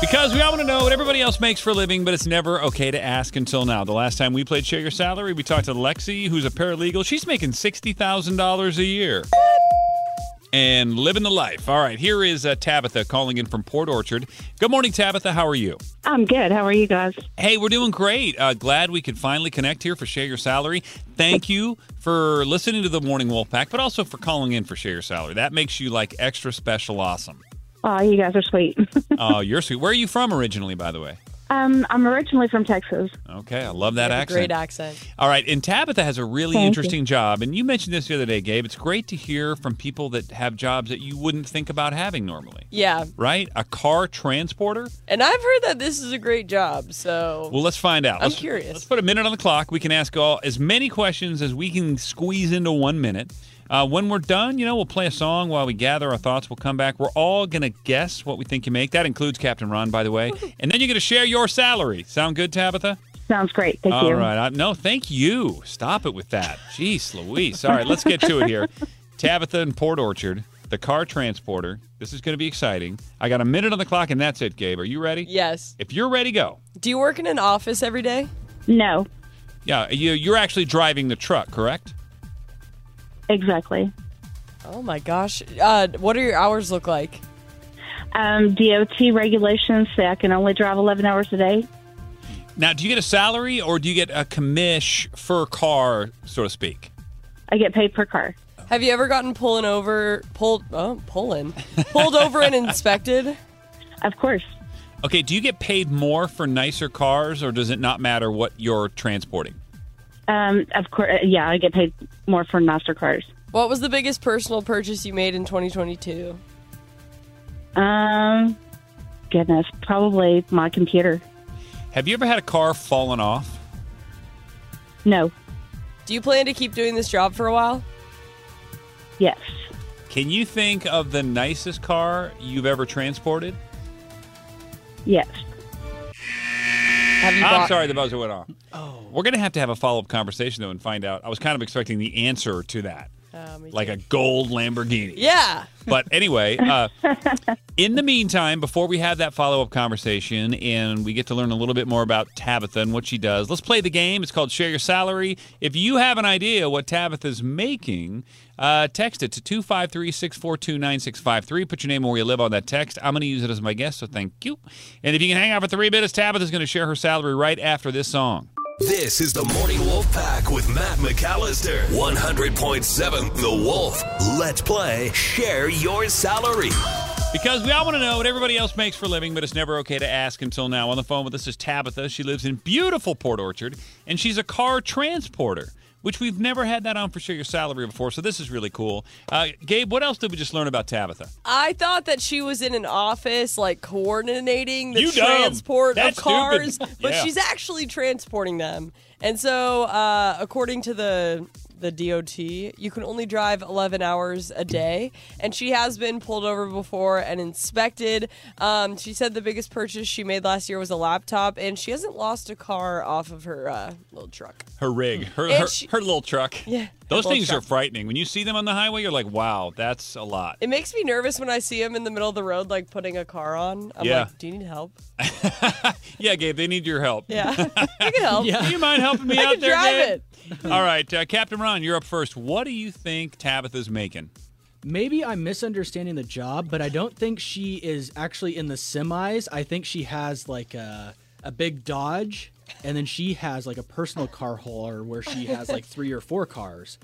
Because we all want to know what everybody else makes for a living, but it's never okay to ask until now. The last time we played Share Your Salary, we talked to Lexi, who's a paralegal. She's making $60,000 a year and living the life. All right, here is uh, Tabitha calling in from Port Orchard. Good morning, Tabitha. How are you? I'm good. How are you guys? Hey, we're doing great. Uh, glad we could finally connect here for Share Your Salary. Thank you for listening to the Morning Wolf Pack, but also for calling in for Share Your Salary. That makes you like extra special awesome. Oh, you guys are sweet. Oh, you're sweet. Where are you from originally, by the way? um, I'm originally from Texas. Okay, I love that You have a accent. Great accent. All right, and Tabitha has a really Thank you. interesting job, and you mentioned this the other day, Gabe. It's great to hear from people that have jobs that you wouldn't think about having normally, Yeah. right? A car transporter. And I've heard that this is a great job. So Well, let's find out. I'm Let's- curious. Let's put a minute on the clock. We can ask all as many questions as we can squeeze into one minute. Uh, when we're done, you know, we'll play a song while we gather our thoughts. We'll come back. We're all going to guess what we think you make. That includes Captain Ron, by the way. and then you're going to share your salary. Sound good, Tabitha? Sounds great. Thank All you. All right. I, no, thank you. Stop it with that. Jeez Louise. All right, let's get to it here. Tabitha in Port Orchard, the car transporter. This is going to be exciting. I got a minute on the clock, and that's it, Gabe. Are you ready? yes. If you're ready, go. Do you work in an office every day? No, Yeah, you, you're actually driving the truck, correct? Exactly. Oh my gosh. Uh, what do your hours look like? Um, DOT regulations say I can only drive 11 hours a day. Now, do you get a salary or do you get a commish for car, so to speak? I get paid per car. Have you ever gotten pulling over, pulled, oh, pulling, pulled over and inspected? Of course. Okay, do you get paid more for nicer cars or does it not matter what you're transporting? Um, of course. Yeah, I get paid more for nicer cars. What was the biggest personal purchase you made in 2022? Um, goodness, probably my computer. Have you ever had a car fallen off? No. Do you plan to keep doing this job for a while? Yes. Can you think of the nicest car you've ever transported? Yes. Have you I'm bought- sorry, the buzzer went off. Oh. We're going to have to have a follow up conversation, though, and find out. I was kind of expecting the answer to that, Me like a gold Lamborghini. Yeah. But anyway, uh, in the meantime, before we have that follow up conversation and we get to learn a little bit more about Tabitha and what she does, let's play the game. It's called Share Your Salary. If you have an idea what Tabitha's making, uh, text it to 253 642 9653. Put your name and where you live on that text. I'm going to use it as my guest, so thank you. And if you can hang out for three minutes, Tabitha's going to share her salary right after this song. This is the Morning Wolf Pack with Matt McAllister. 100.7 The Wolf. Let's play Share Your Salary. Because we all want to know what everybody else makes for living, but it's never okay to ask until now. On the phone with us is Tabitha. She lives in beautiful Port Orchard, and she's a car transporter, which we've never had that on for Share Your Salary before. So this is really cool. Uh, Gabe, what else did we just learn about Tabitha? I thought that she was in an office, like coordinating the You transport of cars, stupid. but she's actually transporting them. And so, uh, according to the the DOT, you can only drive 11 hours a day. And she has been pulled over before and inspected. Um, she said the biggest purchase she made last year was a laptop, and she hasn't lost a car off of her uh, little truck. Her rig, her her, she- her little truck. Yeah, Those her little things are frightening. When you see them on the highway, you're like, wow, that's a lot. It makes me nervous when I see them in the middle of the road, like putting a car on. I'm Yeah. like, do you need help? yeah, Gabe, they need your help. Yeah, I can help. Do you mind helping me I out can there, drive Gabe? it. All right, uh, Captain Ron, you're up first. What do you think Tabitha's making? Maybe I'm misunderstanding the job, but I don't think she is actually in the semis. I think she has like a, a big Dodge and then she has like a personal car hauler where she has like three or four cars.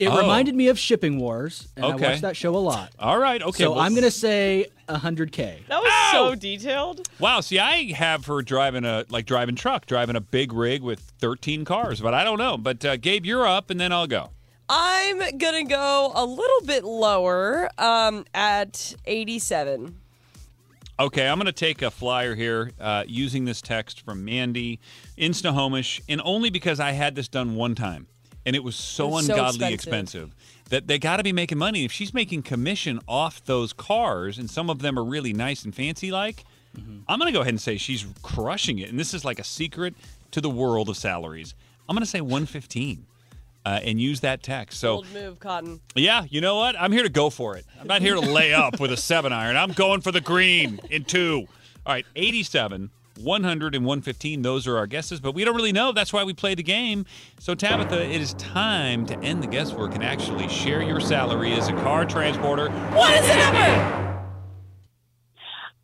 It Oh. reminded me of Shipping Wars, and Okay. I watched that show a lot. All right. Okay. so well- I'm gonna say 100k. That was Ow! so detailed. Wow. See, I have her driving a like driving truck, driving a big rig with 13 cars, but I don't know. But uh, Gabe, you're up, and then I'll go. I'm gonna go a little bit lower um, at 87. Okay, I'm going to take a flyer here uh, using this text from Mandy in Snohomish, and only because I had this done one time, and it was so was so ungodly expensive. expensive. that they got to be making money. If she's making commission off those cars, and some of them are really nice and fancy, like, I'm going to go ahead and say she's crushing it. And this is like a secret to the world of salaries. I'm going to say 115. Uh, and use that text. So Bold move, Cotton. yeah, you know what? I'm here to go for it. I'm not here to lay up with a seven iron. I'm going for the green in two. All right, 87, 100, and 115. Those are our guesses, but we don't really know. That's why we play the game. So, Tabitha, it is time to end the guesswork and actually share your salary as a car transporter. What is the number?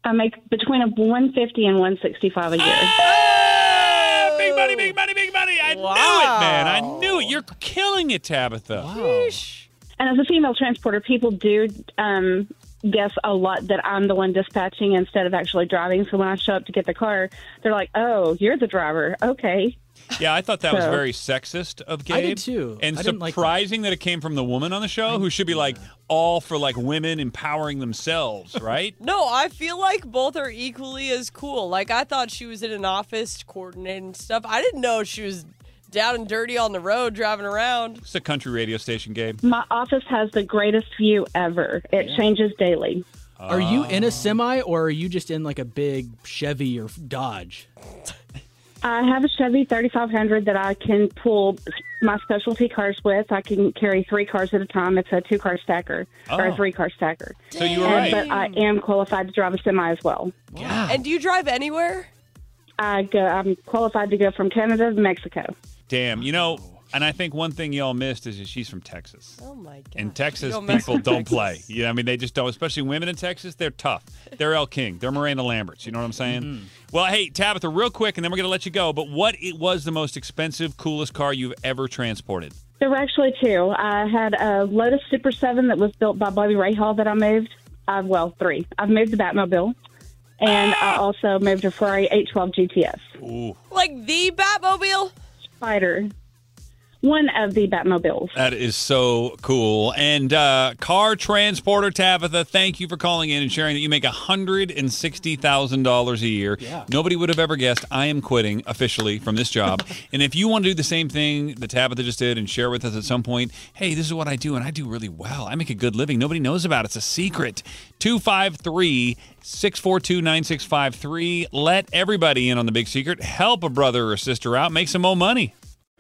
I make between a 150 and 165 a year. Ah, big money, big money, big money. I knew it, man. I knew it. You're killing it, Tabitha. Sheesh. And as a female transporter, people do um, guess a lot that I'm the one dispatching instead of actually driving. So when I show up to get the car, they're like, "Oh, you're the driver." Okay. Yeah, I thought that was very sexist of Gabe. I did too. And I didn't like that. surprising that. it came from the woman on the show who should be like all for like women empowering themselves, right? No, I feel like both are equally as cool. Like I thought she was in an office coordinating stuff. I didn't know she was down and dirty on the road driving around. it's a country radio station, Gabe. My office has the greatest view ever. It changes daily. Are you in a oh. semi or are you just in like a big Chevy or Dodge? I have a Chevy 3500 that I can pull my specialty cars with. I can carry three cars at a time. It's a two car stacker or Oh. a three car stacker. So you were right. But I am qualified to drive a semi as well. And do you drive anywhere? I go, I'm qualified to go from Canada to Mexico. Damn. You know, and I think one thing y'all missed is that she's from Texas. Oh my god. In Texas, don't people don't Texas. play. Yeah, I mean, they just don't. Especially women in Texas, they're tough. They're Elle King. They're Miranda Lamberts. You know what I'm saying? Mm-hmm. Well, hey, Tabitha, real quick, and then we're gonna let you go. But what it was the most expensive, coolest car you've ever transported? There were actually two. I had a Lotus Super 7 that was built by Bobby Ray Hall that I moved. Uh, well, three. I've moved the Batmobile. And I also moved a Ferrari 812 GTS. Ooh, Like the Batmobile? Spider. One of the Batmobiles. that is so cool. And uh, car transporter Tabitha, thank you for calling in and sharing that you make hundred and sixty thousand dollars a year. Yeah. Nobody would have ever guessed. I am quitting officially from this job. and if you want to do the same thing that Tabitha just did and share with us at some point, hey, this is what I do and I do really well. I make a good living. Nobody knows about it. It's a secret. 253 642 9653. Let everybody in on the big secret. Help a brother or sister out. Make some more money.